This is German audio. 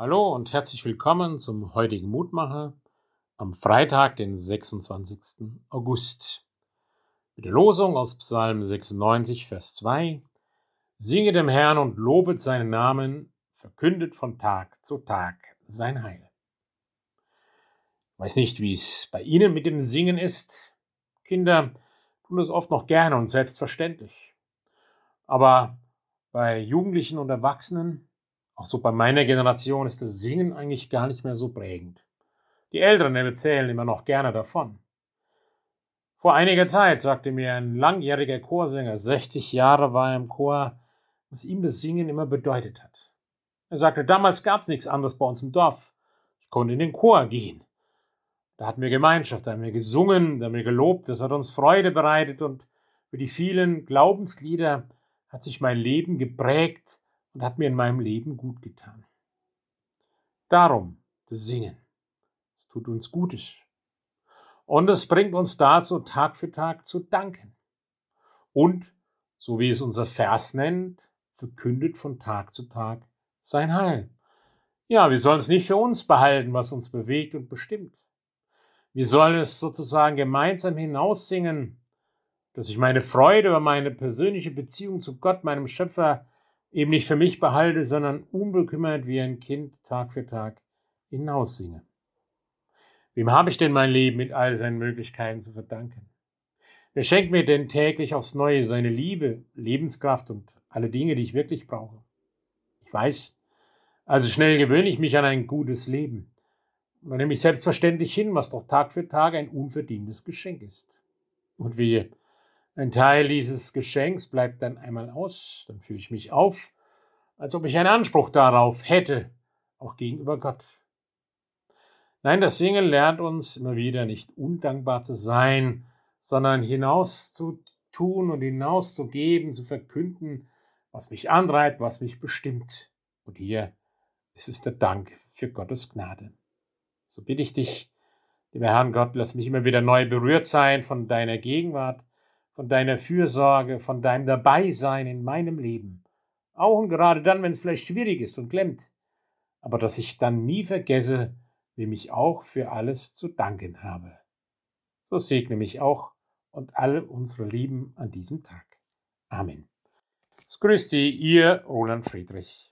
Hallo und herzlich willkommen zum heutigen Mutmacher am Freitag, den 26. August. Mit der Losung aus Psalm 96, Vers 2. Singe dem Herrn und lobet seinen Namen, verkündet von Tag zu Tag sein Heil. Ich weiß nicht, wie es bei Ihnen mit dem Singen ist. Kinder tun das oft noch gerne und selbstverständlich. Aber bei Jugendlichen und Erwachsenen auch so bei meiner Generation ist das Singen eigentlich gar nicht mehr so prägend. Die Älteren erzählen immer noch gerne davon. Vor einiger Zeit sagte mir ein langjähriger Chorsänger, 60 Jahre war er im Chor, was ihm das Singen immer bedeutet hat. Er sagte, damals gab es nichts anderes bei uns im Dorf. Ich konnte in den Chor gehen. Da hatten wir Gemeinschaft, da haben wir gesungen, da haben wir gelobt, das hat uns Freude bereitet und für die vielen Glaubenslieder hat sich mein Leben geprägt und hat mir in meinem Leben gut getan. Darum das Singen. Es tut uns Gutes. Und es bringt uns dazu, Tag für Tag zu danken. Und, so wie es unser Vers nennt, verkündet von Tag zu Tag sein Heil. Ja, wir sollen es nicht für uns behalten, was uns bewegt und bestimmt. Wir sollen es sozusagen gemeinsam hinaussingen, dass ich meine Freude über meine persönliche Beziehung zu Gott, meinem Schöpfer, eben nicht für mich behalte, sondern unbekümmert wie ein Kind Tag für Tag hinaussinge. Wem habe ich denn mein Leben mit all seinen Möglichkeiten zu verdanken? Wer schenkt mir denn täglich aufs Neue seine Liebe, Lebenskraft und alle Dinge, die ich wirklich brauche? Ich weiß, also schnell gewöhne ich mich an ein gutes Leben. Und dann nehme ich selbstverständlich hin, was doch Tag für Tag ein unverdientes Geschenk ist. Und wir ein Teil dieses Geschenks bleibt dann einmal aus, dann fühle ich mich auf, als ob ich einen Anspruch darauf hätte, auch gegenüber Gott. Nein, das Singen lernt uns immer wieder nicht undankbar zu sein, sondern hinaus zu tun und hinauszugeben, zu verkünden, was mich antreibt, was mich bestimmt. Und hier ist es der Dank für Gottes Gnade. So bitte ich dich, lieber Herrn Gott, lass mich immer wieder neu berührt sein von deiner Gegenwart, von deiner Fürsorge, von deinem Dabeisein in meinem Leben. Auch und gerade dann, wenn es vielleicht schwierig ist und klemmt. Aber dass ich dann nie vergesse, wem ich auch für alles zu danken habe. So segne mich auch und alle unsere Lieben an diesem Tag. Amen. Es grüßt Sie, Ihr Roland Friedrich.